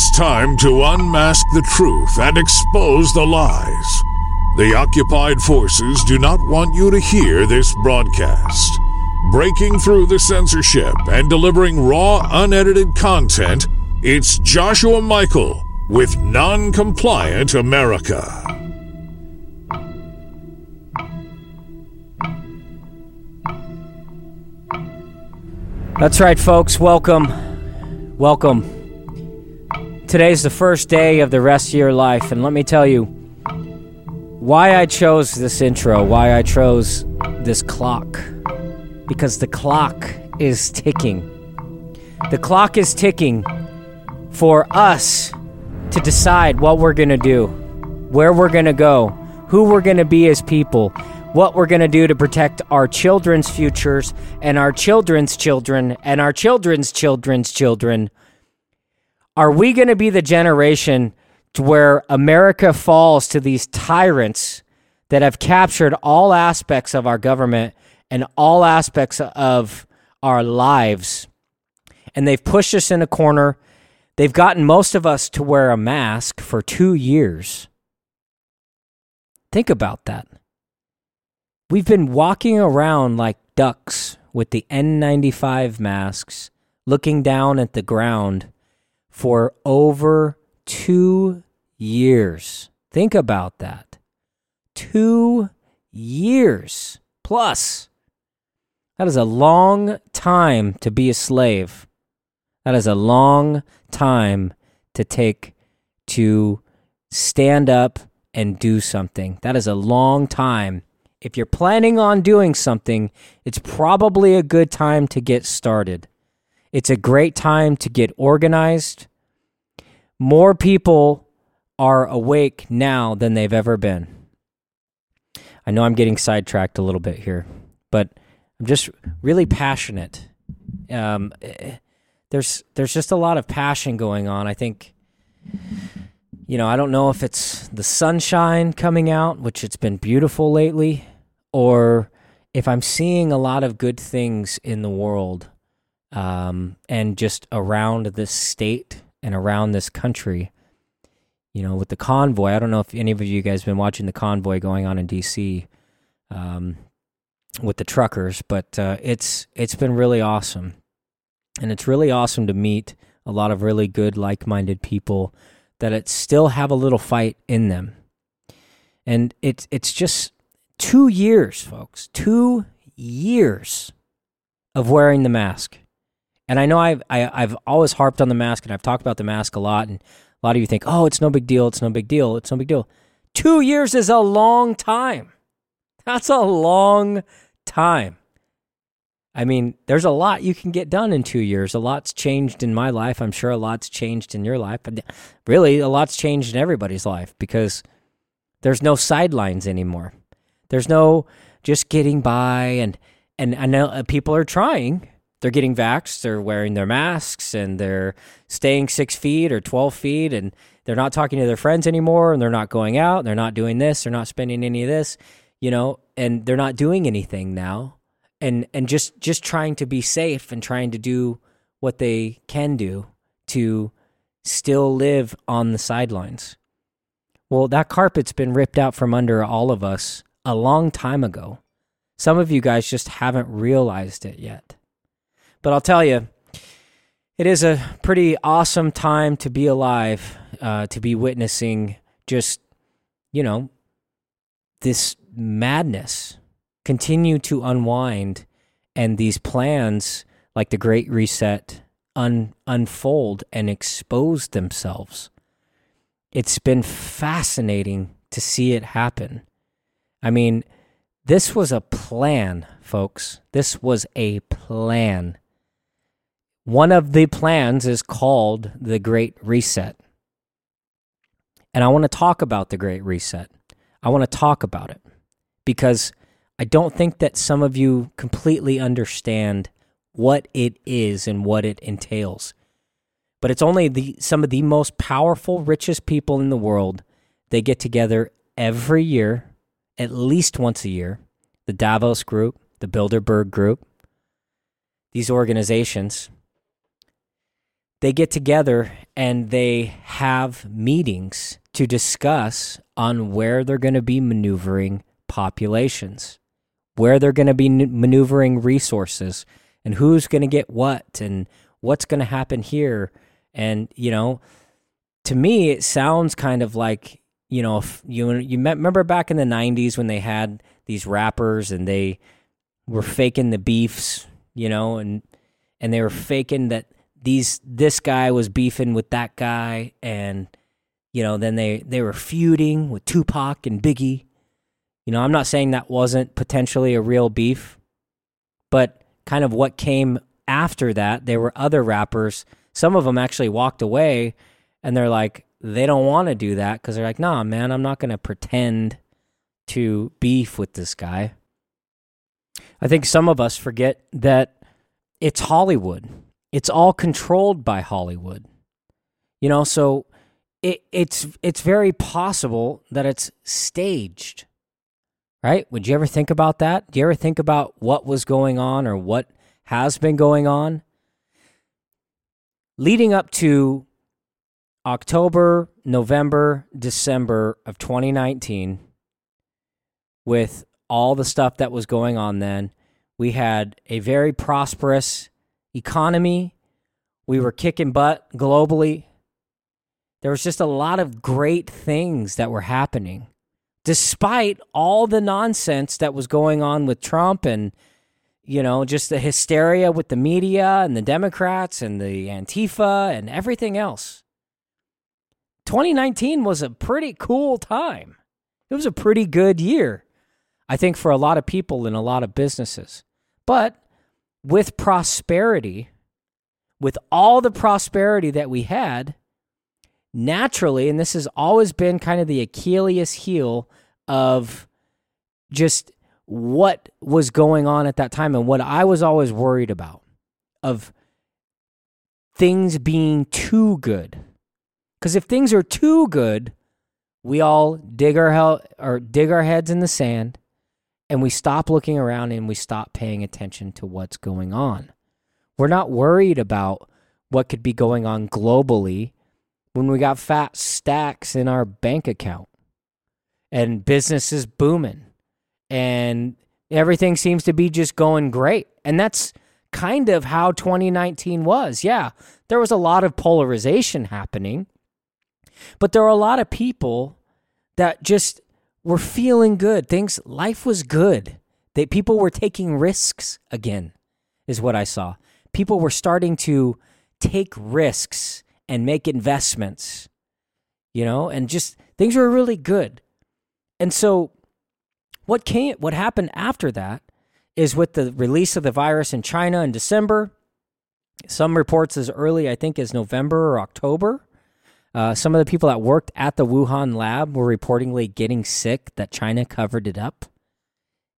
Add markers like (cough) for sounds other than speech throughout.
It's time to unmask the truth and expose the lies. The occupied forces do not want you to hear this broadcast. Breaking through the censorship and delivering raw, unedited content, it's Joshua Michael with Non Compliant America. That's right, folks. Welcome. Welcome. Today's the first day of the rest of your life, and let me tell you why I chose this intro, why I chose this clock. Because the clock is ticking. The clock is ticking for us to decide what we're going to do, where we're going to go, who we're going to be as people, what we're going to do to protect our children's futures and our children's children and our children's children's children. Are we going to be the generation to where America falls to these tyrants that have captured all aspects of our government and all aspects of our lives? And they've pushed us in a corner. They've gotten most of us to wear a mask for two years. Think about that. We've been walking around like ducks with the N95 masks, looking down at the ground for over two years. Think about that. Two years plus. That is a long time to be a slave. That is a long time to take to stand up and do something. That is a long time if you're planning on doing something, it's probably a good time to get started. It's a great time to get organized. More people are awake now than they've ever been. I know I'm getting sidetracked a little bit here, but I'm just really passionate. Um, there's there's just a lot of passion going on. I think you know, I don't know if it's the sunshine coming out, which it's been beautiful lately, or if I'm seeing a lot of good things in the world um, and just around this state and around this country. You know, with the convoy, I don't know if any of you guys have been watching the convoy going on in D.C. Um, with the truckers, but uh, it's it's been really awesome, and it's really awesome to meet a lot of really good, like-minded people that it still have a little fight in them. And it's it's just two years, folks, two years of wearing the mask. And I know I've I, have i have always harped on the mask, and I've talked about the mask a lot. And a lot of you think, "Oh, it's no big deal. It's no big deal. It's no big deal." Two years is a long time. That's a long time. I mean, there's a lot you can get done in two years. A lot's changed in my life. I'm sure a lot's changed in your life. But really, a lot's changed in everybody's life because there's no sidelines anymore. There's no just getting by. And, and I know uh, people are trying. They're getting vaxxed, they're wearing their masks, and they're staying six feet or 12 feet, and they're not talking to their friends anymore, and they're not going out, and they're not doing this, they're not spending any of this, you know, and they're not doing anything now and and just just trying to be safe and trying to do what they can do to still live on the sidelines. Well, that carpet's been ripped out from under all of us a long time ago. Some of you guys just haven't realized it yet. But I'll tell you, it is a pretty awesome time to be alive, uh, to be witnessing just, you know, this madness continue to unwind and these plans like the great reset un- unfold and expose themselves. It's been fascinating to see it happen. I mean this was a plan folks. This was a plan one of the plans is called the great reset and i want to talk about the great reset i want to talk about it because I don't think that some of you completely understand what it is and what it entails. But it's only the some of the most powerful, richest people in the world. They get together every year, at least once a year. The Davos Group, the Bilderberg Group, these organizations, they get together and they have meetings to discuss on where they're going to be maneuvering populations, where they're going to be maneuvering resources, and who's going to get what, and what's going to happen here. And, you know, to me, it sounds kind of like, you know, you, you remember back in the 90s when they had these rappers and they were faking the beefs, you know, and, and they were faking that these this guy was beefing with that guy and you know then they they were feuding with Tupac and Biggie. You know I'm not saying that wasn't potentially a real beef but kind of what came after that there were other rappers. Some of them actually walked away and they're like they don't want to do that cuz they're like nah man I'm not going to pretend to beef with this guy. I think some of us forget that it's Hollywood it's all controlled by Hollywood. You know, so it, it's it's very possible that it's staged. Right? Would you ever think about that? Do you ever think about what was going on or what has been going on? Leading up to October, November, December of 2019, with all the stuff that was going on then, we had a very prosperous economy. We were kicking butt globally. There was just a lot of great things that were happening, despite all the nonsense that was going on with Trump and, you know, just the hysteria with the media and the Democrats and the Antifa and everything else. 2019 was a pretty cool time. It was a pretty good year, I think, for a lot of people and a lot of businesses. But with prosperity, with all the prosperity that we had, naturally, and this has always been kind of the Achilles heel of just what was going on at that time and what I was always worried about of things being too good. Because if things are too good, we all dig our hell or dig our heads in the sand and we stop looking around and we stop paying attention to what's going on. We're not worried about what could be going on globally when we got fat stacks in our bank account and business is booming and everything seems to be just going great. And that's kind of how 2019 was. Yeah, there was a lot of polarization happening, but there are a lot of people that just were feeling good. Things, life was good. They, people were taking risks again, is what I saw. People were starting to take risks and make investments, you know, and just things were really good. And so, what came, what happened after that is with the release of the virus in China in December. Some reports as early, I think, as November or October. Uh, some of the people that worked at the Wuhan lab were reportedly getting sick, that China covered it up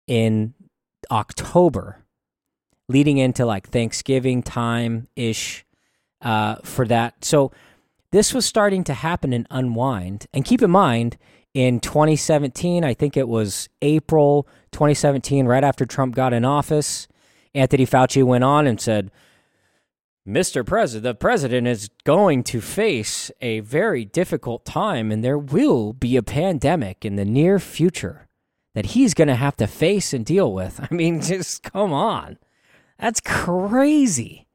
in October, leading into like Thanksgiving time ish uh, for that. So this was starting to happen and unwind. And keep in mind, in 2017, I think it was April 2017, right after Trump got in office, Anthony Fauci went on and said, Mr. President, the president is going to face a very difficult time, and there will be a pandemic in the near future that he's going to have to face and deal with. (laughs) I mean, just come on. That's crazy.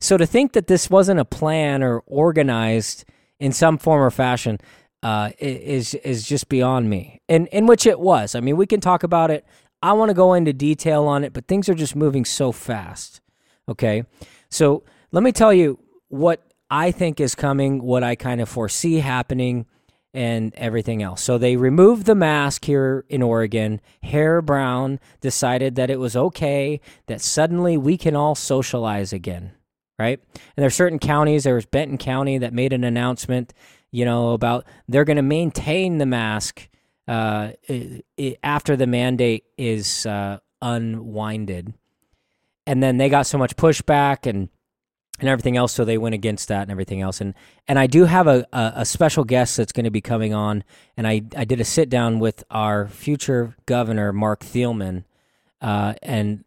So to think that this wasn't a plan or organized in some form or fashion uh, is is just beyond me. And in which it was. I mean, we can talk about it. I want to go into detail on it, but things are just moving so fast. Okay, so let me tell you what I think is coming, what I kind of foresee happening, and everything else. So they removed the mask here in Oregon. Hare Brown decided that it was okay, that suddenly we can all socialize again, right? And there are certain counties, there was Benton County that made an announcement, you know, about they're going to maintain the mask uh, after the mandate is uh, unwinded. And then they got so much pushback and and everything else. So they went against that and everything else. And and I do have a, a, a special guest that's going to be coming on. And I, I did a sit down with our future governor, Marc Thielman. Uh, and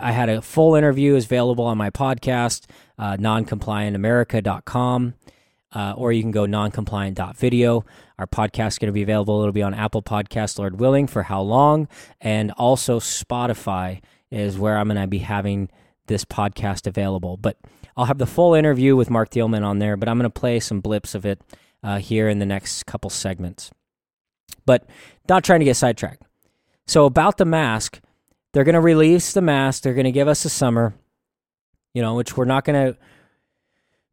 I had a full interview is available on my podcast, uh, noncompliantamerica.com, uh, or you can go noncompliant.video. Our podcast is going to be available. It'll be on Apple Podcast, Lord willing, for how long, and also Spotify is where I'm going to be having this podcast available. But I'll have the full interview with Marc Thielman on there, but I'm going to play some blips of it uh, here in the next couple segments. But not trying to get sidetracked. So, about the mask, they're going to release the mask. They're going to give us a summer, you know, which we're not going to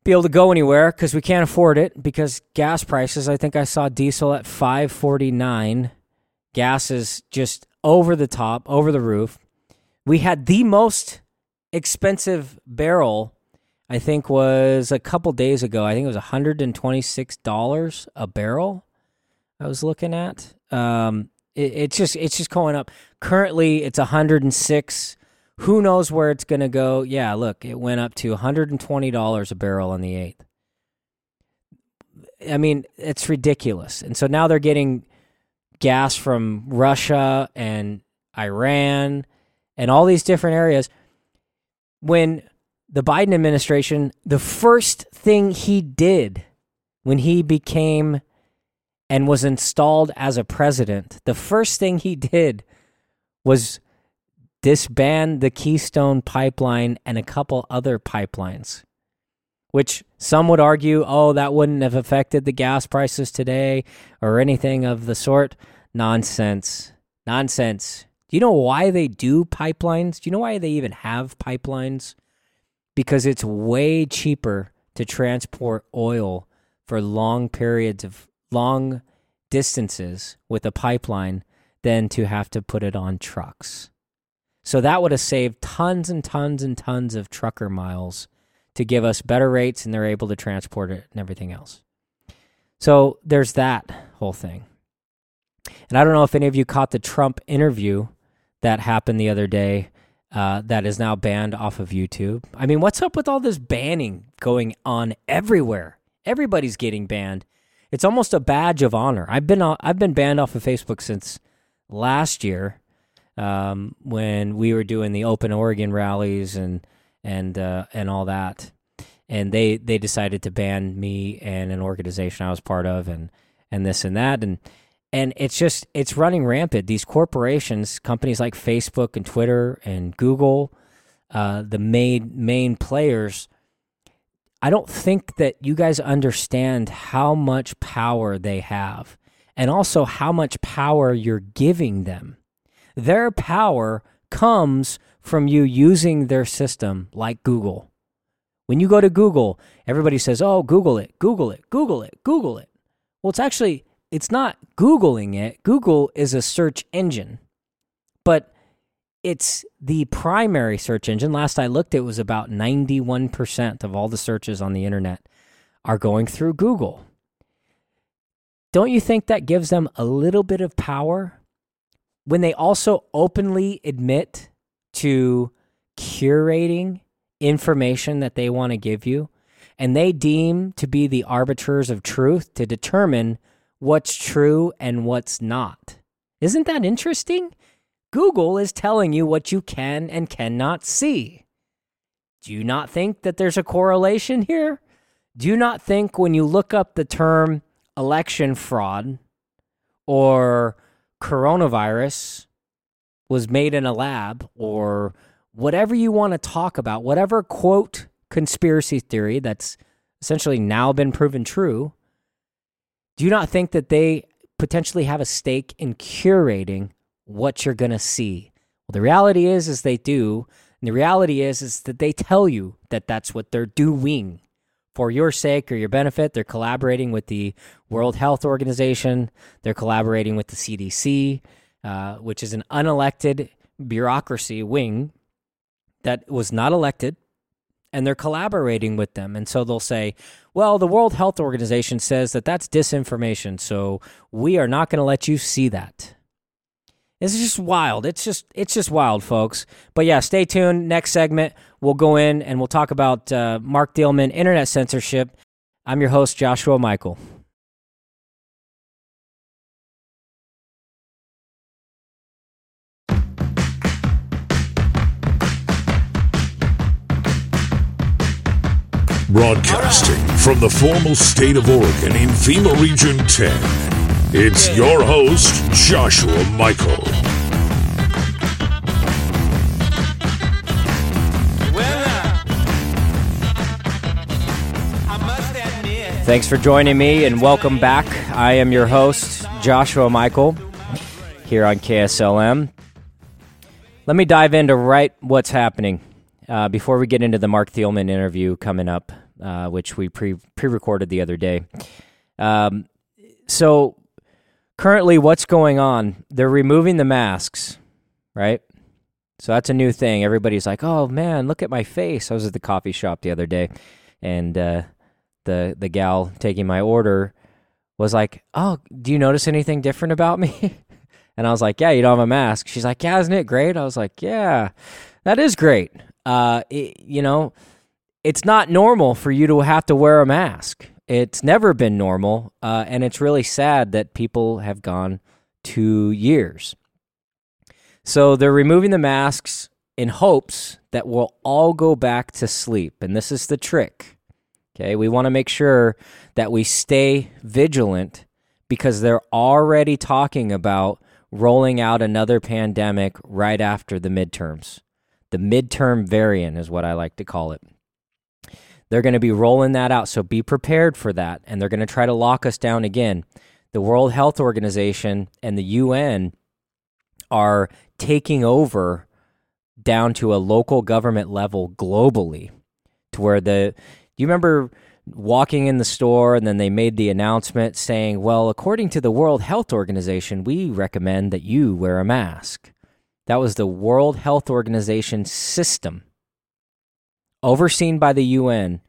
be able to go anywhere because we can't afford it because gas prices. I think I saw diesel at 549. Gas is just over the top, over the roof. We had the most expensive barrel I think was a couple days ago. I think it was $126 a barrel. I was looking at. Um, it, it's just it's just going up. Currently, it's 106. Who knows where it's going to go? Yeah, look, it went up to $120 a barrel on the 8th. I mean, it's ridiculous. And so now they're getting gas from Russia and Iran and all these different areas. When the Biden administration, the first thing he did when he became and was installed as a president, the first thing he did was disband the Keystone pipeline and a couple other pipelines, which some would argue, oh, that wouldn't have affected the gas prices today or anything of the sort. Nonsense. Nonsense. Do you know why they do pipelines? Do you know why they even have pipelines? Because it's way cheaper to transport oil for long periods of long distances with a pipeline than to have to put it on trucks. So that would have saved tons and tons and tons of trucker miles to give us better rates and they're able to transport it and everything else. So there's that whole thing. And I don't know if any of you caught the Trump interview that happened the other day uh, that is now banned off of YouTube. I mean, what's up with all this banning going on everywhere? Everybody's getting banned. It's almost a badge of honor. I've been I've been banned off of Facebook since last year um, when we were doing the Open Oregon rallies and and uh, and all that, and they they decided to ban me and an organization I was part of and and this and that and and it's just it's running rampant. These corporations, companies like Facebook and Twitter and Google, uh, the main main players. I don't think that you guys understand how much power they have, and also how much power you're giving them. Their power comes from you using their system like Google. When you go to Google, everybody says, "Oh, Google it, Google it, Google it, Google it." Well, it's actually it's not Googling it. Google is a search engine. But it's the primary search engine. Last I looked, it was about 91% of all the searches on the internet are going through Google. Don't you think that gives them a little bit of power when they also openly admit to curating information that they want to give you and they deem to be the arbiters of truth to determine what's true and what's not. Isn't that interesting? Google is telling you what you can and cannot see. Do you not think that there's a correlation here? Do you not think when you look up the term election fraud or coronavirus was made in a lab or whatever you want to talk about, whatever quote conspiracy theory that's essentially now been proven true, do you not think that they potentially have a stake in curating what you're going to see? Well, the reality is is they do, and the reality is is that they tell you that that's what they're doing for your sake or your benefit. They're collaborating with the World Health Organization. They're collaborating with the CDC, uh, which is an unelected bureaucracy wing that was not elected. And they're collaborating with them. And so they'll say, well, the World Health Organization says that that's disinformation. So we are not going to let you see that. It's just wild. It's just it's just wild, folks. But yeah, stay tuned. Next segment, we'll go in and we'll talk about uh, Marc Thielman, internet censorship. I'm your host, Joshua Michael. Broadcasting from the formal state of Oregon in FEMA Region 10, it's your host, Joshua Michael. Thanks for joining me and welcome back. I am your host, Joshua Michael, here on KSLM. Let me dive into right what's happening uh, before we get into the Marc Thielman interview coming up, uh, which we pre pre recorded the other day. Um, so, currently, what's going on? They're removing the masks, right? So that's a new thing. Everybody's like, "Oh man, look at my face." I was at the coffee shop the other day, and uh, the the gal taking my order was like, "Oh, do you notice anything different about me?" (laughs) and I was like, "Yeah, you don't have a mask." She's like, "Yeah, isn't it great?" I was like, "Yeah, that is great." Uh, it, you know, it's not normal for you to have to wear a mask. It's never been normal, uh, and it's really sad that people have gone two years. So they're removing the masks in hopes that we'll all go back to sleep, and this is the trick. Okay, we want to make sure that we stay vigilant because they're already talking about rolling out another pandemic right after the midterms. The midterm variant is what I like to call it. They're going to be rolling that out, so be prepared for that. And they're going to try to lock us down again. The World Health Organization and the UN are taking over down to a local government level globally to where the do you remember walking in the store and then they made the announcement saying well according to the world health organization we recommend that you wear a mask that was the World Health Organization system, overseen by the UN,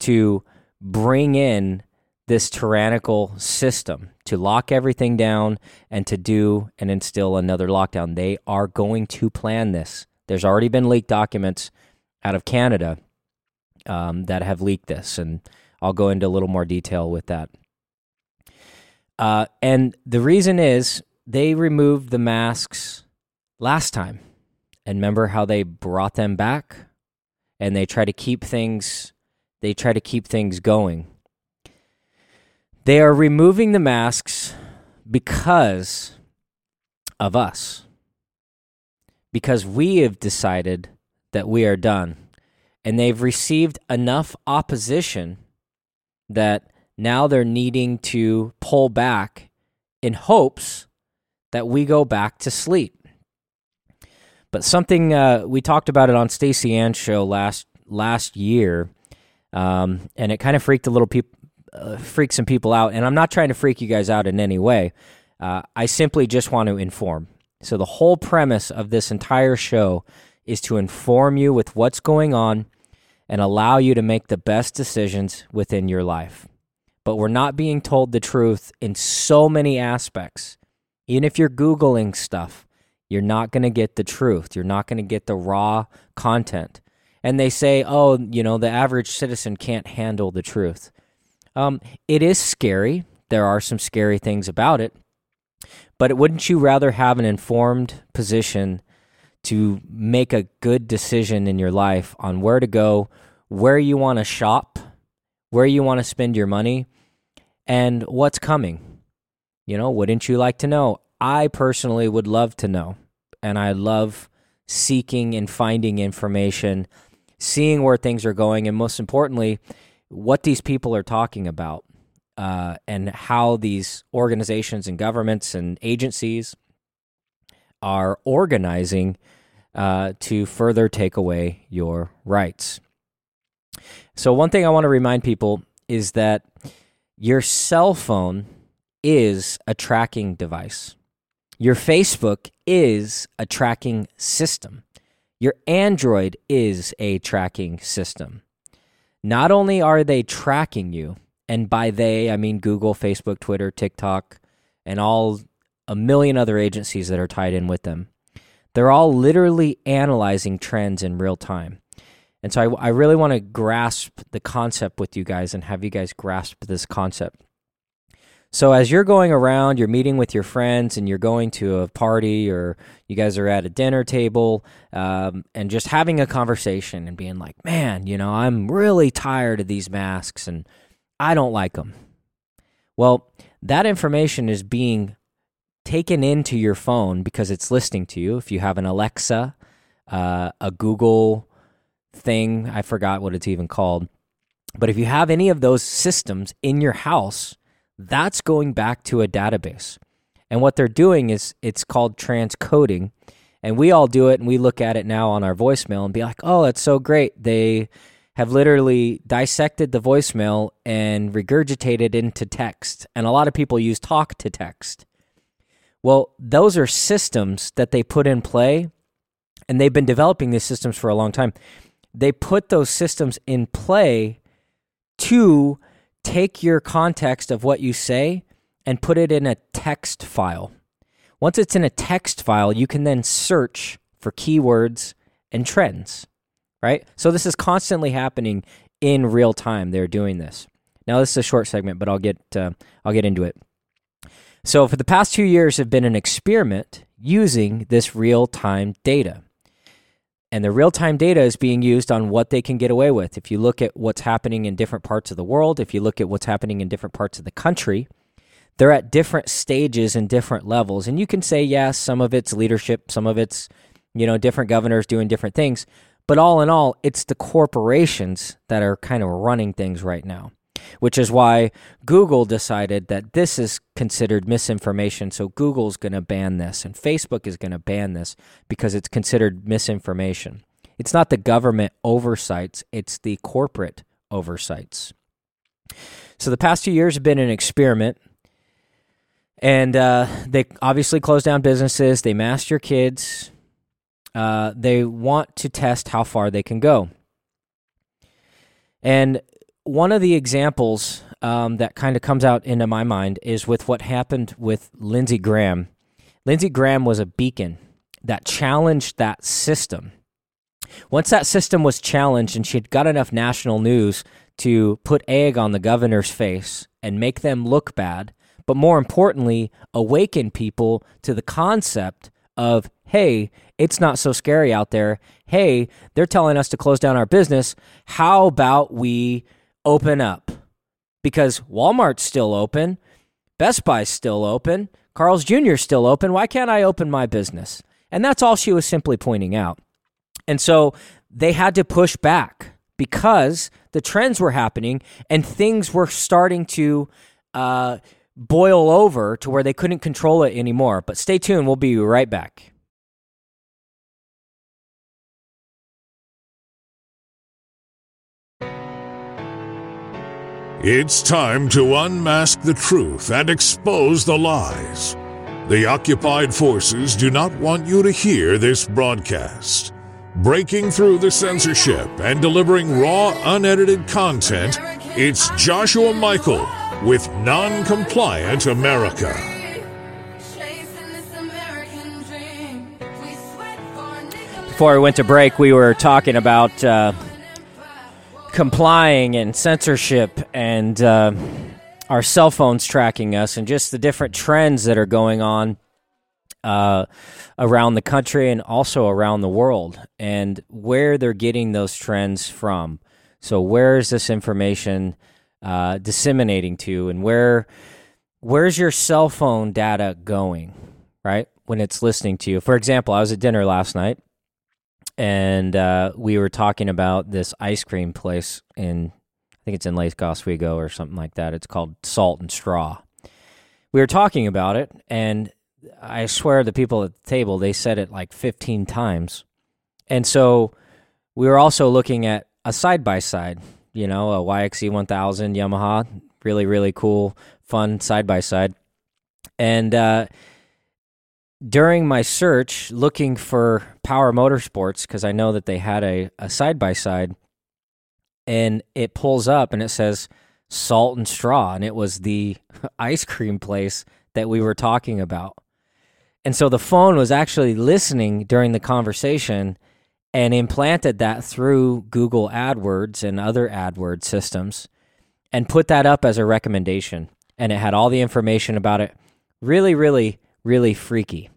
to bring in this tyrannical system to lock everything down and to do and instill another lockdown. They are going to plan this. There's already been leaked documents out of Canada um, that have leaked this, and I'll go into a little more detail with that. Uh, and the reason is they removed the masks last time. And remember how they brought them back and they try to keep things they try to keep things going. They are removing the masks because of us. Because we have decided that we are done. And they've received enough opposition that now they're needing to pull back in hopes that we go back to sleep. But something uh, we talked about it on Stacey Ann's show last last year, um, and it kind of freaked a little people, uh, freaked some people out. And I'm not trying to freak you guys out in any way. Uh, I simply just want to inform. So the whole premise of this entire show is to inform you with what's going on and allow you to make the best decisions within your life. But we're not being told the truth in so many aspects. Even if you're Googling stuff, you're not going to get the truth. You're not going to get the raw content. And they say, oh, you know, the average citizen can't handle the truth. Um, it is scary. There are some scary things about it. But wouldn't you rather have an informed position to make a good decision in your life on where to go, where you want to shop, where you want to spend your money, and what's coming? You know, wouldn't you like to know? I personally would love to know. And I love seeking and finding information, seeing where things are going, and most importantly, what these people are talking about uh, and how these organizations and governments and agencies are organizing uh, to further take away your rights. So, one thing I want to remind people is that your cell phone is a tracking device. Your Facebook is a tracking system. Your Android is a tracking system. Not only are they tracking you, and by they, I mean Google, Facebook, Twitter, TikTok, and all a million other agencies that are tied in with them. They're all literally analyzing trends in real time. And so I, I really want to grasp the concept with you guys and have you guys grasp this concept. So as you're going around, you're meeting with your friends, and you're going to a party, or you guys are at a dinner table, um, and just having a conversation and being like, "Man, you know, I'm really tired of these masks, and I don't like them." Well, that information is being taken into your phone because it's listening to you. If you have an Alexa, uh, a Google thing, I forgot what it's even called. But if you have any of those systems in your house, that's going back to a database. And what they're doing is it's called transcoding. And we all do it and we look at it now on our voicemail and be like, oh, that's so great. They have literally dissected the voicemail and regurgitated into text. And a lot of people use talk to text. Well, those are systems that they put in play, and they've been developing these systems for a long time. They put those systems in play to take your context of what you say and put it in a text file. Once it's in a text file, you can then search for keywords and trends, right? So this is constantly happening in real time. They're doing this. Now this is a short segment, but I'll get uh, I'll get into it. So for the past 2 years have been an experiment using this real-time data. And the real time data is being used on what they can get away with. If you look at what's happening in different parts of the world, if you look at what's happening in different parts of the country, they're at different stages and different levels. And you can say, yes, some of it's leadership, some of it's, you know, different governors doing different things. But all in all, it's the corporations that are kind of running things right now which is why Google decided that this is considered misinformation. So Google's going to ban this, and Facebook is going to ban this because it's considered misinformation. It's not the government oversights, it's the corporate oversights. So the past two years have been an experiment. And uh, they obviously closed down businesses. They masked your kids. Uh, they want to test how far they can go. And one of the examples um, that kind of comes out into my mind is with what happened with Lindsey Graham. Lindsey Graham was a beacon that challenged that system. Once that system was challenged and she had got enough national news to put egg on the governor's face and make them look bad, but more importantly, awaken people to the concept of, hey, it's not so scary out there. Hey, they're telling us to close down our business. How about we open up because Walmart's still open, Best Buy's still open, Carl's Jr.'s still open. Why can't I open my business? And that's all she was simply pointing out. And so they had to push back because the trends were happening and things were starting to uh, boil over to where they couldn't control it anymore. But stay tuned, we'll be right back. It's time to unmask the truth and expose the lies. The occupied forces do not want you to hear this broadcast. Breaking through the censorship and delivering raw, unedited content, it's Joshua Michael with Non-Compliant America. Before we went to break, we were talking about. Uh, complying and censorship and uh, our cell phones tracking us and just the different trends that are going on uh, around the country and also around the world and where they're getting those trends from. So where is this information uh, disseminating to and where where's your cell phone data going, right? When it's listening to you. For example, I was at dinner last night and uh, we were talking about this ice cream place in I think it's in Lake Oswego or something like that. It's called Salt and Straw. We were talking about it, and I swear the people at the table they said it like 15 times, and so we were also looking at a side by side. You know, a YXZ 1000 Yamaha, really really cool, fun side by side, and. Uh, during my search looking for Power Motorsports because I know that they had a side by side, and it pulls up and it says Salt and Straw, and it was the (laughs) ice cream place that we were talking about. And so the phone was actually listening during the conversation and implanted that through Google AdWords and other AdWords systems and put that up as a recommendation. and it had all the information about it. Really, really, really freaky.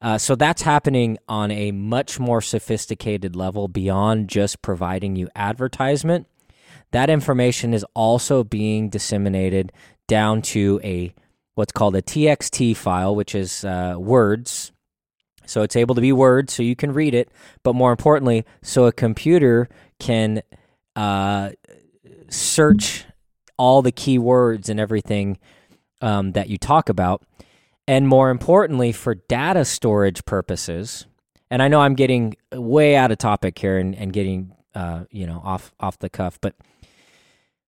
Uh, so that's happening on a much more sophisticated level beyond just providing you advertisement. That information is also being disseminated down to a what's called a TXT file, which is uh, words. So it's able to be words, so you can read it, but more importantly, so a computer can uh, search all the keywords and everything um, that you talk about. And more importantly, for data storage purposes, and I know I'm getting way out of topic here and, and getting uh, you know off off the cuff, but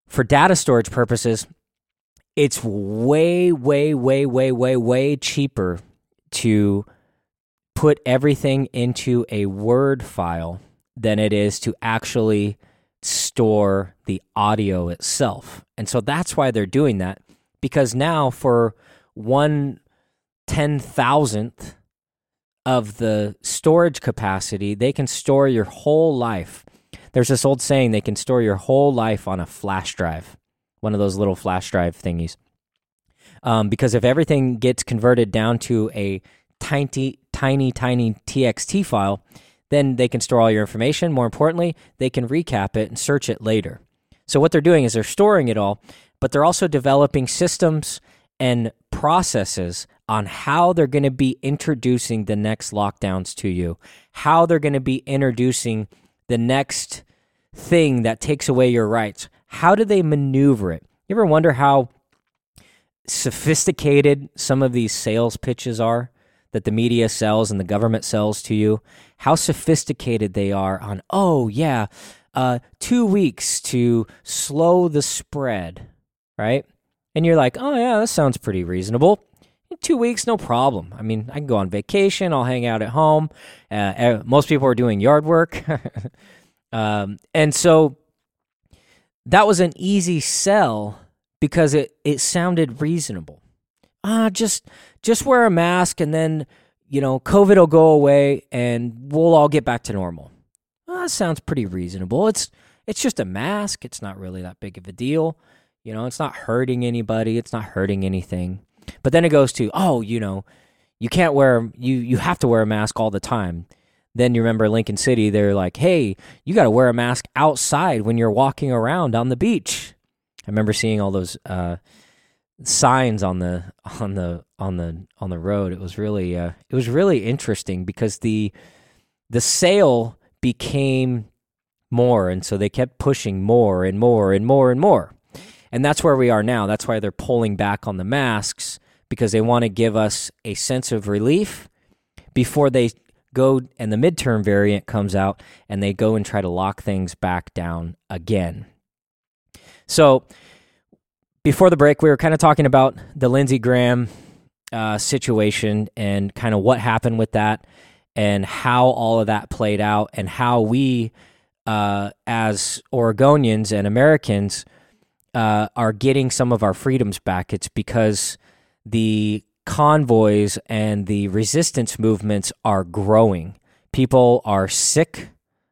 for data storage purposes, it's way, way, way, way, way, way cheaper to put everything into a Word file than it is to actually store the audio itself. And so that's why they're doing that because now for one ten thousandth of the storage capacity, they can store your whole life. There's this old saying they can store your whole life on a flash drive one of those little flash drive thingies. Um, because if everything gets converted down to a tiny, tiny, tiny TXT file, then they can store all your information. More importantly, they can recap it and search it later. So what they're doing is they're storing it all, but they're also developing systems and processes on how they're going to be introducing the next lockdowns to you, how they're going to be introducing the next thing that takes away your rights, how do they maneuver it? You ever wonder how sophisticated some of these sales pitches are that the media sells and the government sells to you? How sophisticated they are on, oh, yeah, uh, two weeks to slow the spread, right? And you're like, oh, yeah, that sounds pretty reasonable. Two weeks, no problem. I mean, I can go on vacation, I'll hang out at home. Uh, most people are doing yard work. (laughs) um, and so that was an easy sell because it, it sounded reasonable. Ah, just just wear a mask and then you know COVID will go away and we'll all get back to normal. Well, that sounds pretty reasonable. It's it's just a mask. It's not really that big of a deal. You know, it's not hurting anybody. It's not hurting anything. But then it goes to oh, you know, you can't wear you you have to wear a mask all the time. Then you remember Lincoln City, they're like, hey, you got to wear a mask outside when you're walking around on the beach. I remember seeing all those uh, signs on the on the on the on the road. It was really uh, it was really interesting because the the sale became more, and so they kept pushing more and more and more and more. And that's where we are now. That's why they're pulling back on the masks because they want to give us a sense of relief before they go and the midterm variant comes out and they go and try to lock things back down again. So before the break, we were kind of talking about the Lindsey Graham uh, situation and kind of what happened with that and how all of that played out and how we, uh, as Oregonians and Americans, uh, are getting some of our freedoms back. It's because the convoys and the resistance movements are growing. People are sick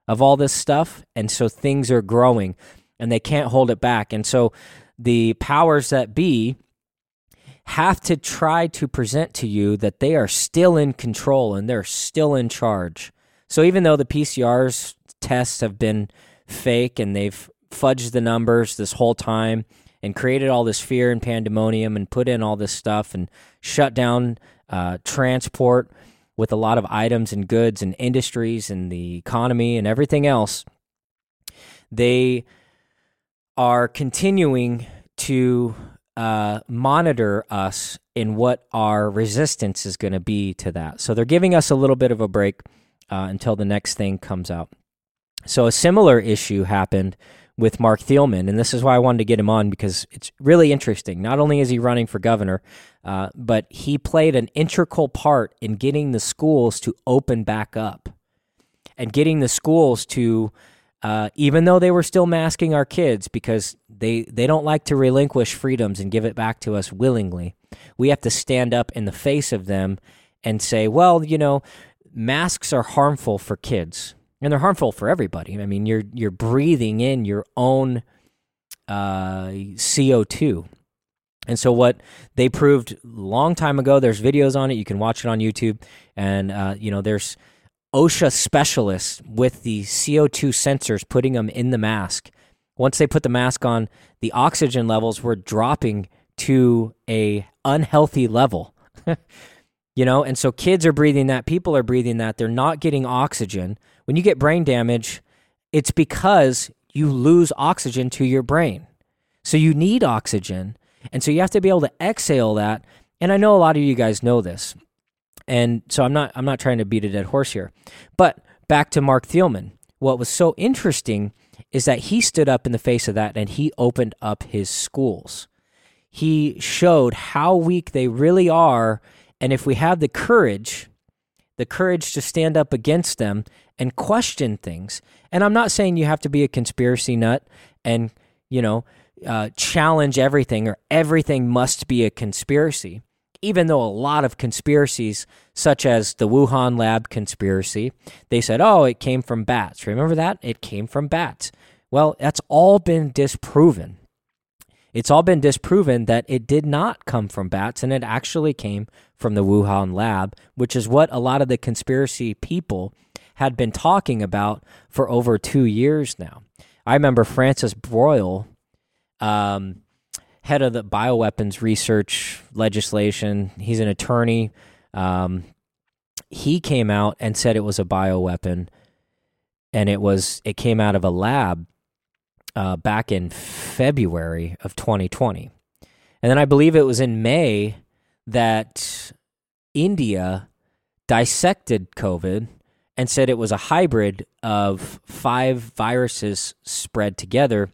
of all this stuff, and so things are growing and they can't hold it back. And so the powers that be have to try to present to you that they are still in control and they're still in charge. So even though the PCR's tests have been fake and they've fudged the numbers this whole time and created all this fear and pandemonium and put in all this stuff and shut down uh, transport with a lot of items and goods and industries and the economy and everything else, they are continuing to uh, monitor us in what our resistance is going to be to that. So they're giving us a little bit of a break uh, until the next thing comes out. So a similar issue happened with Marc Thielman, and this is why I wanted to get him on because it's really interesting. Not only is he running for governor, uh, but he played an integral part in getting the schools to open back up and getting the schools to, uh, even though they were still masking our kids because they they don't like to relinquish freedoms and give it back to us willingly. We have to stand up in the face of them and say, well, you know, masks are harmful for kids and they're harmful for everybody. I mean, you're you're breathing in your own uh, CO two, And so what they proved long time ago, there's videos on it. You can watch it on YouTube, and uh, you know there's OSHA specialists with the CO2 sensors putting them in the mask. Once they put the mask on, the oxygen levels were dropping to a unhealthy level. (laughs) you know, and so kids are breathing that, people are breathing that. They're not getting oxygen. When you get brain damage, it's because you lose oxygen to your brain. So you need oxygen. And so you have to be able to exhale that. And I know a lot of you guys know this. And so I'm not I'm not trying to beat a dead horse here. But back to Marc Thielman. What was so interesting is that he stood up in the face of that and he opened up his schools. He showed how weak they really are and if we have the courage the courage to stand up against them and question things. And I'm not saying you have to be a conspiracy nut and, you know, uh, challenge everything or everything must be a conspiracy. Even though a lot of conspiracies, such as the Wuhan lab conspiracy, they said, oh, it came from bats. Remember that? It came from bats. Well, that's all been disproven. It's all been disproven that it did not come from bats and it actually came from the Wuhan lab, which is what a lot of the conspiracy people had been talking about for over two years now. I remember Francis Boyle, um, head of the bioweapons research legislation, he's an attorney. Um, he came out and said it was a bioweapon and it was it came out of a lab uh, back in February of 2020. And then I believe it was in May that India dissected COVID and said it was a hybrid of five viruses spread together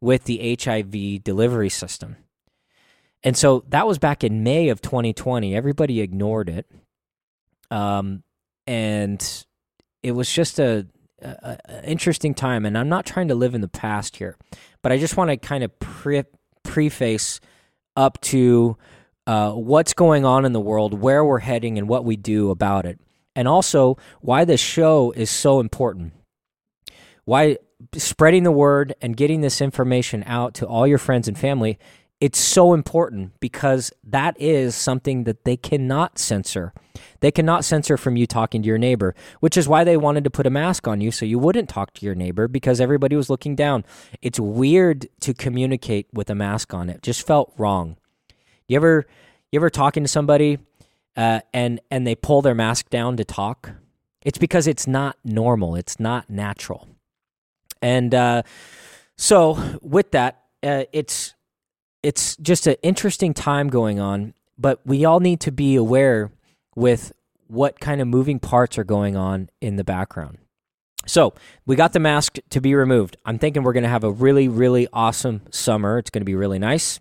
with the HIV delivery system. And so that was back in May of 2020. Everybody ignored it. Um, and it was just a uh, interesting time, and I'm not trying to live in the past here, but I just want to kind of pre- preface up to uh, what's going on in the world, where we're heading, and what we do about it, and also why this show is so important. Why spreading the word and getting this information out to all your friends and family it's so important because that is something that they cannot censor. They cannot censor from you talking to your neighbor, which is why they wanted to put a mask on you so you wouldn't talk to your neighbor because everybody was looking down. It's weird to communicate with a mask on. It just felt wrong. You ever you ever talking to somebody uh, and and they pull their mask down to talk? It's because it's not normal. It's not natural. And uh, so with that, uh, it's it's just an interesting time going on, but we all need to be aware with what kind of moving parts are going on in the background. So we got the mask to be removed. I'm thinking we're going to have a really, really awesome summer. It's going to be really nice.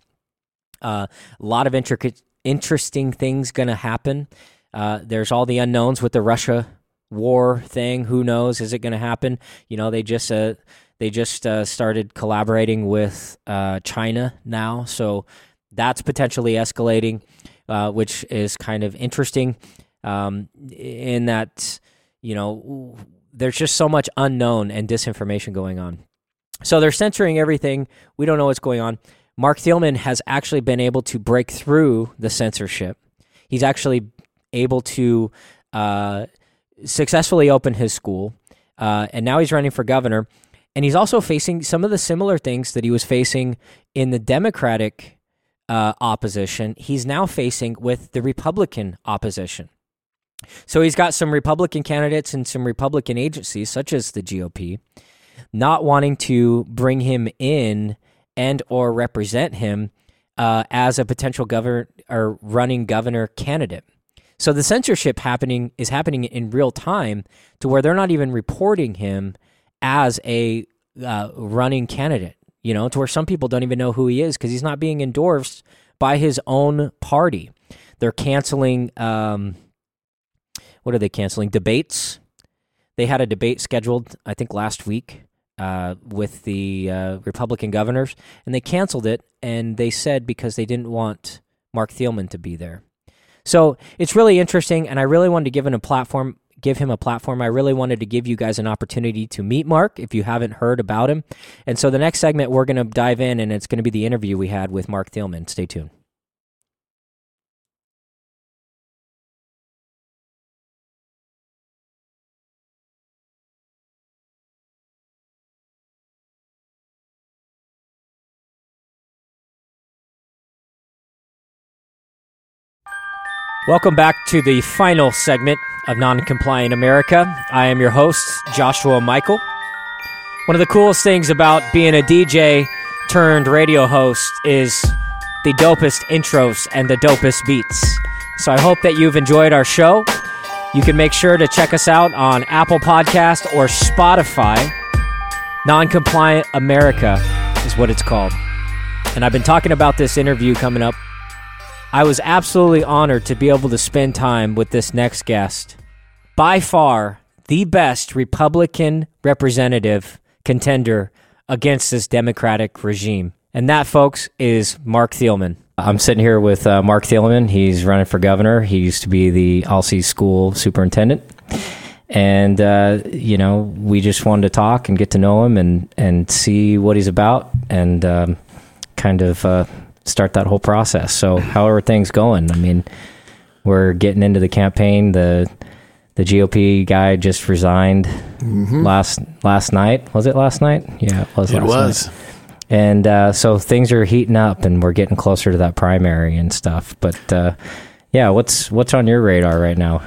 Uh, a lot of intricate, interesting things going to happen. Uh, there's all the unknowns with the Russia war thing. Who knows? Is it going to happen? You know, they just uh, they just uh, started collaborating with uh, China now, so that's potentially escalating, uh, which is kind of interesting. Um, in that, you know, there's just so much unknown and disinformation going on. So they're censoring everything. We don't know what's going on. Marc Thielman has actually been able to break through the censorship. He's actually able to uh, successfully open his school, uh, and now he's running for governor. And he's also facing some of the similar things that he was facing in the Democratic uh, opposition. He's now facing with the Republican opposition. So he's got some Republican candidates and some Republican agencies, such as the GOP, not wanting to bring him in and or represent him uh, as a potential governor or running governor candidate. So the censorship happening is happening in real time to where they're not even reporting him as a uh, running candidate, you know, to where some people don't even know who he is because he's not being endorsed by his own party. They're canceling, um, what are they canceling? Debates. They had a debate scheduled, I think, last week uh, with the uh, Republican governors, and they canceled it. And they said because they didn't want Marc Thielman to be there. So it's really interesting, and I really wanted to give him a platform give him a platform. I really wanted to give you guys an opportunity to meet Marc if you haven't heard about him. And so the next segment, we're going to dive in, and it's going to be the interview we had with Marc Thielman. Stay tuned. Welcome back to the final segment of Non-Compliant America. I am your host, Joshua Michael. One of the coolest things about being a DJ turned radio host is the dopest intros and the dopest beats. So I hope that you've enjoyed our show. You can make sure to check us out on Apple Podcast or Spotify. Non-Compliant America is what it's called. And I've been talking about this interview coming up I was absolutely honored to be able to spend time with this next guest. By far, the best Republican representative contender against this Democratic regime. And that, folks, is Marc Thielman. I'm sitting here with uh, Marc Thielman. He's running for governor. He used to be the Alsea School superintendent. And, uh, you know, we just wanted to talk and get to know him and, and see what he's about and um, kind of uh, start that whole process. So, how are things going? I mean, we're getting into the campaign. The the GOP guy just resigned mm-hmm. last last night. Was it last night? Yeah, it was. It was. Night. And uh, so things are heating up, and we're getting closer to that primary and stuff. But uh, yeah, what's what's on your radar right now?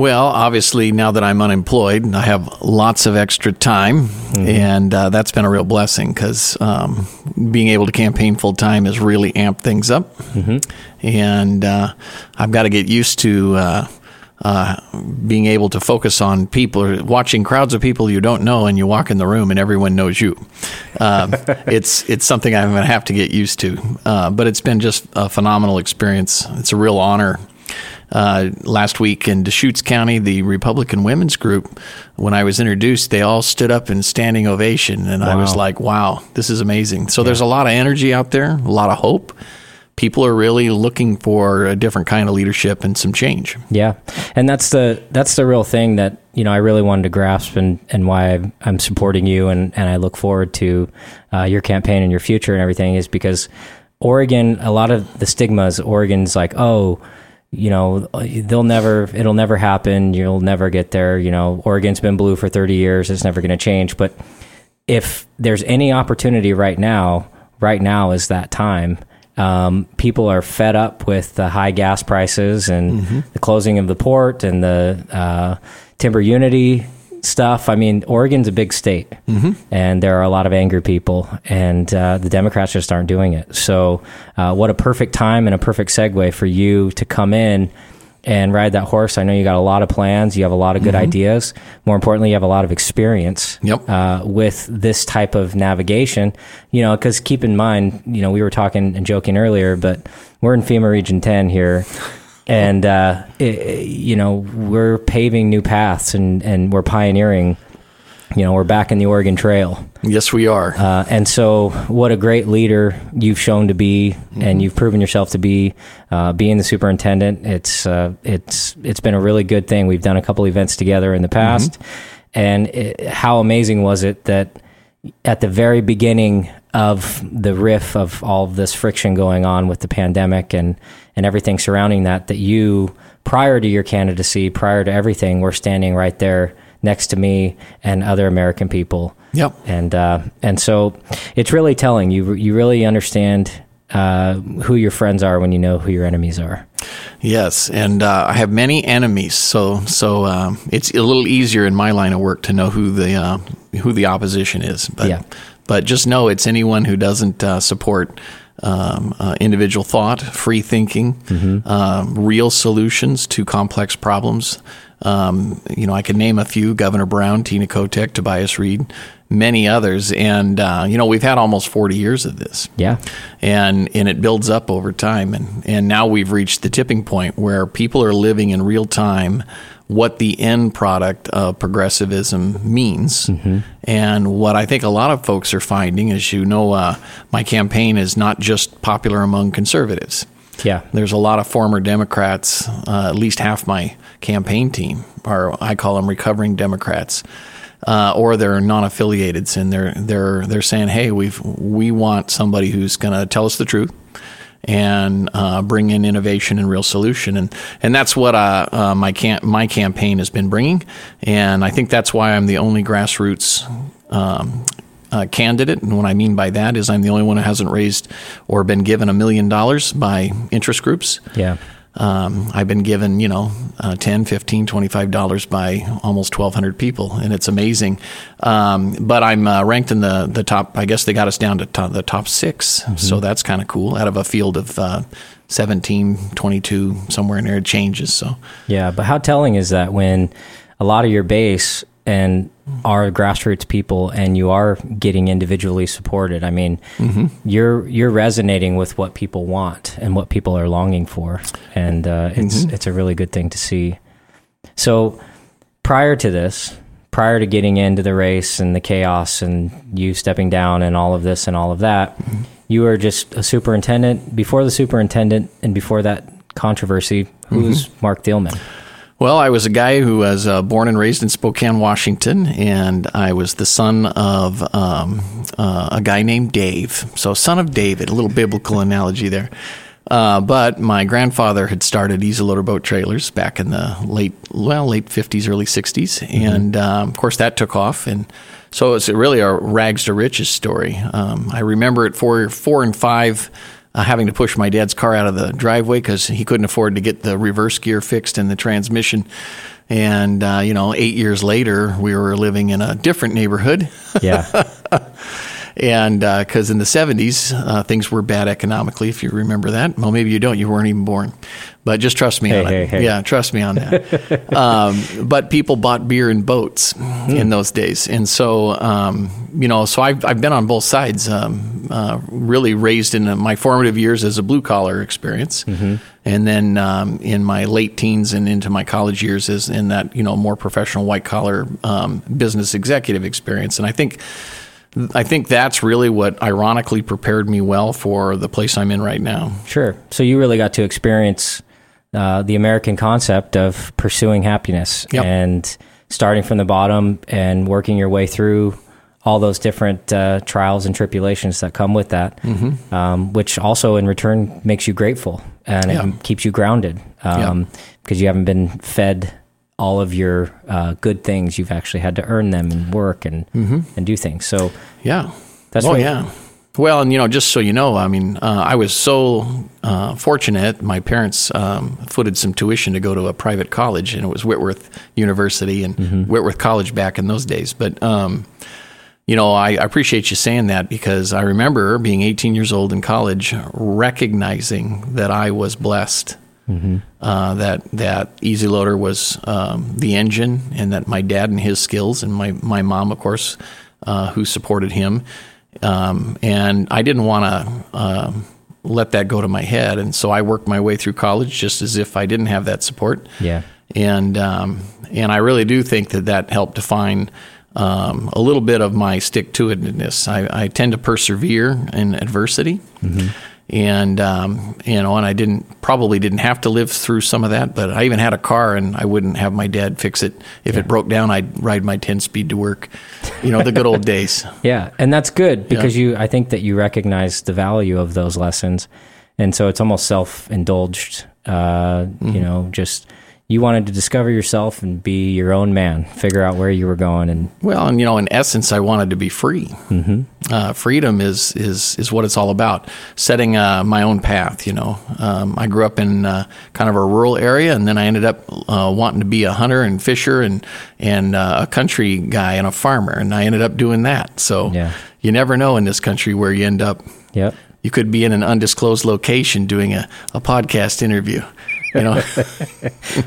Well, obviously, now that I'm unemployed, I have lots of extra time, mm-hmm. and uh, that's been a real blessing because um, being able to campaign full time has really amped things up. Mm-hmm. And uh, I've got to get used to uh, uh being able to focus on people, watching crowds of people you don't know, and you walk in the room and everyone knows you. Um, (laughs) it's it's something I'm going to have to get used to, uh, but it's been just a phenomenal experience. It's a real honor uh, last week in Deschutes County, the Republican Women's Group, when I was introduced, they all stood up in standing ovation. And wow. I was like, wow, this is amazing. So yeah. there's a lot of energy out there, a lot of hope. People are really looking for a different kind of leadership and some change. Yeah, and that's the that's the real thing that you know I really wanted to grasp and, and why I'm supporting you and, and I look forward to uh, your campaign and your future and everything is because Oregon, a lot of the stigmas, Oregon's like, oh, you know, they'll never, it'll never happen. You'll never get there. You know, Oregon's been blue for 30 years. It's never going to change. But if there's any opportunity right now, right now is that time. Um, people are fed up with the high gas prices and mm-hmm. the closing of the port and the uh, timber unity stuff. I mean, Oregon's a big state, mm-hmm. and there are a lot of angry people, and uh, the Democrats just aren't doing it. So, uh, what a perfect time and a perfect segue for you to come in and ride that horse. I know you got a lot of plans, you have a lot of good mm-hmm. ideas. More importantly, you have a lot of experience yep. uh, with this type of navigation. You know, because keep in mind, you know, we were talking and joking earlier, but we're in FEMA Region 10 here (laughs) and uh, it, you know we're paving new paths and and we're pioneering. You know, we're back in the Oregon Trail. Yes, we are. Uh, and so, what a great leader you've shown to be, mm-hmm. and you've proven yourself to be. Uh, being the superintendent, it's uh, it's it's been a really good thing. We've done a couple events together in the past, mm-hmm. and it, how amazing was it that at the very beginning of the riff of all of this friction going on with the pandemic and and everything surrounding that that you prior to your candidacy prior to everything were standing right there next to me and other American people yep and uh, and so it's really telling you you really understand uh, who your friends are when you know who your enemies are. Yes, and uh, I have many enemies, so so um, it's a little easier in my line of work to know who the uh, who the opposition is. But yeah. But just know it's anyone who doesn't uh, support um, uh, individual thought, free thinking, mm-hmm. Um, real solutions to complex problems. Um, you know, I could name a few: Governor Brown, Tina Kotek, Tobias Read, many others. And uh, you know, we've had almost forty years of this. Yeah, and and it builds up over time, and and now we've reached the tipping point where people are living in real time what the end product of progressivism means. Mm-hmm. And what I think a lot of folks are finding is, you know, uh, my campaign is not just popular among conservatives. Yeah. There's a lot of former Democrats, uh, at least half my campaign team, are I call them recovering Democrats. Uh, or they're non-affiliated, and they're they're they're saying, "Hey, we we want somebody who's going to tell us the truth, and uh, bring in innovation and real solution. And and that's what uh, uh, my my campaign has been bringing. And I think that's why I'm the only grassroots. Um, uh, candidate, and what I mean by that is I'm the only one who hasn't raised or been given a million dollars by interest groups. Yeah. Um, I've been given, you know, uh, 10, 15, 25 dollars by almost 1,200 people, and it's amazing. Um, but I'm uh, ranked in the the top. I guess they got us down to top, the top 6 so that's kind of cool. Out of a field of uh, 17, 22, somewhere in there, it changes. So Yeah, but how telling is that when a lot of your base and are grassroots people and you are getting individually supported. I mean, mm-hmm. you're you're resonating with what people want and what people are longing for, and uh, it's mm-hmm. it's a really good thing to see. So, prior to this, prior to getting into the race and the chaos and you stepping down and all of this and all of that, mm-hmm. you were just a superintendent. Before the superintendent and before that controversy, who's Marc Thielman? Well, I was a guy who was uh, born and raised in Spokane, Washington, and I was the son of um, uh, a guy named Dave. So, son of David, a little biblical analogy there. Uh, but my grandfather had started Easy Loader Boat Trailers back in the late, well, late 50s, early 60s. And um, of course, that took off. And so it's really a rags to riches story. Um, I remember at four, four and five, uh, having to push my dad's car out of the driveway because he couldn't afford to get the reverse gear fixed in the transmission. And, uh, you know, eight years later, we were living in a different neighborhood. Yeah, (laughs) And because in the 70s, uh, things were bad economically, if you remember that. Well, maybe you don't. You weren't even born. But just trust me Hey, on hey, it. hey. Yeah, trust me on that. (laughs) um, but people bought beer in boats Hmm. in those days. And so, um, you know, so I've, I've been on both sides, um, uh, really raised in my formative years as a blue collar experience. Mm-hmm. And then um, in my late teens and into my college years as in that, you know, more professional white collar um, business executive experience. And I think I think that's really what ironically prepared me well for the place I'm in right now. sure. So you really got to experience uh, the American concept of pursuing happiness Yep. and starting from the bottom and working your way through all those different uh, trials and tribulations that come with that, Mm-hmm. um, which also in return makes you grateful and Yeah. it keeps you grounded um, because you haven't been fed all of your uh, good things. You've actually had to earn them and work and and do things. So Yeah. That's oh yeah. Well, and you know, just so you know, I mean, uh, I was so uh, fortunate. My parents um, footed some tuition to go to a private college, and it was Whitworth University and Whitworth College back in those days. But um, you know, I, I appreciate you saying that because I remember being 18 years old in college, recognizing that I was blessed. Uh, that that Easy Loader was um, the engine, and that my dad and his skills, and my my mom, of course, uh, who supported him, um, and I didn't want to um, let that go to my head, and so I worked my way through college just as if I didn't have that support. Yeah, and um, and I really do think that that helped define um, a little bit of my stick to itiveness. I, I tend to persevere in adversity, and um, you know, and I didn't probably didn't have to live through some of that, but I even had a car, and I wouldn't have my dad fix it. If it broke down, I'd ride my ten speed to work. You know, the good old days. (laughs) Yeah, and that's good because you. I think that you recognize the value of those lessons, and so it's almost self-indulged. Uh, You know, just you wanted to discover yourself and be your own man, figure out where you were going, and Well, and you know, in essence, I wanted to be free. Mm-hmm. Uh, freedom is is is what it's all about. Setting uh, my own path. You know, um, I grew up in uh, kind of a rural area, and then I ended up uh, wanting to be a hunter and fisher and and uh, a country guy and a farmer, and I ended up doing that. So Yeah. you never know in this country where you end up. yep. You could be in an undisclosed location doing a, a podcast interview. You know. (laughs)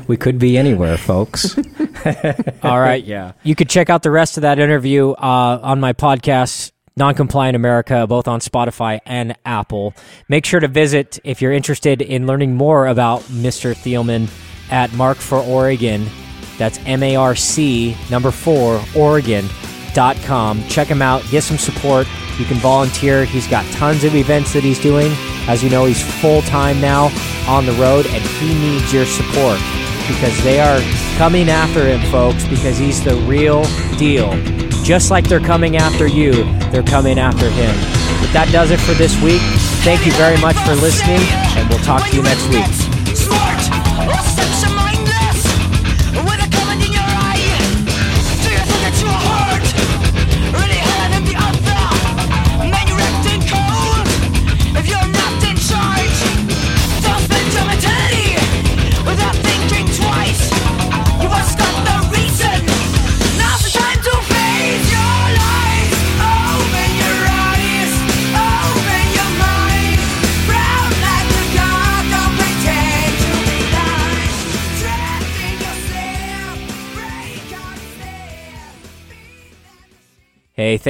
We could be anywhere, folks. (laughs) All right, yeah. You could check out the rest of that interview uh, on my podcast, Noncompliant America, both on Spotify and Apple. Make sure to visit if you're interested in learning more about Mr. Thielman at Marc for Oregon. That's M A R C number four Oregon.com. Check him out, get some support. You can volunteer. He's got tons of events that he's doing. As you know, he's full time now on the road, and he needs your support because they are coming after him, folks, because he's the real deal. Just like they're coming after you, they're coming after him. But that does it for this week. Thank you very much for listening, and we'll talk to you next week. Hey, thanks.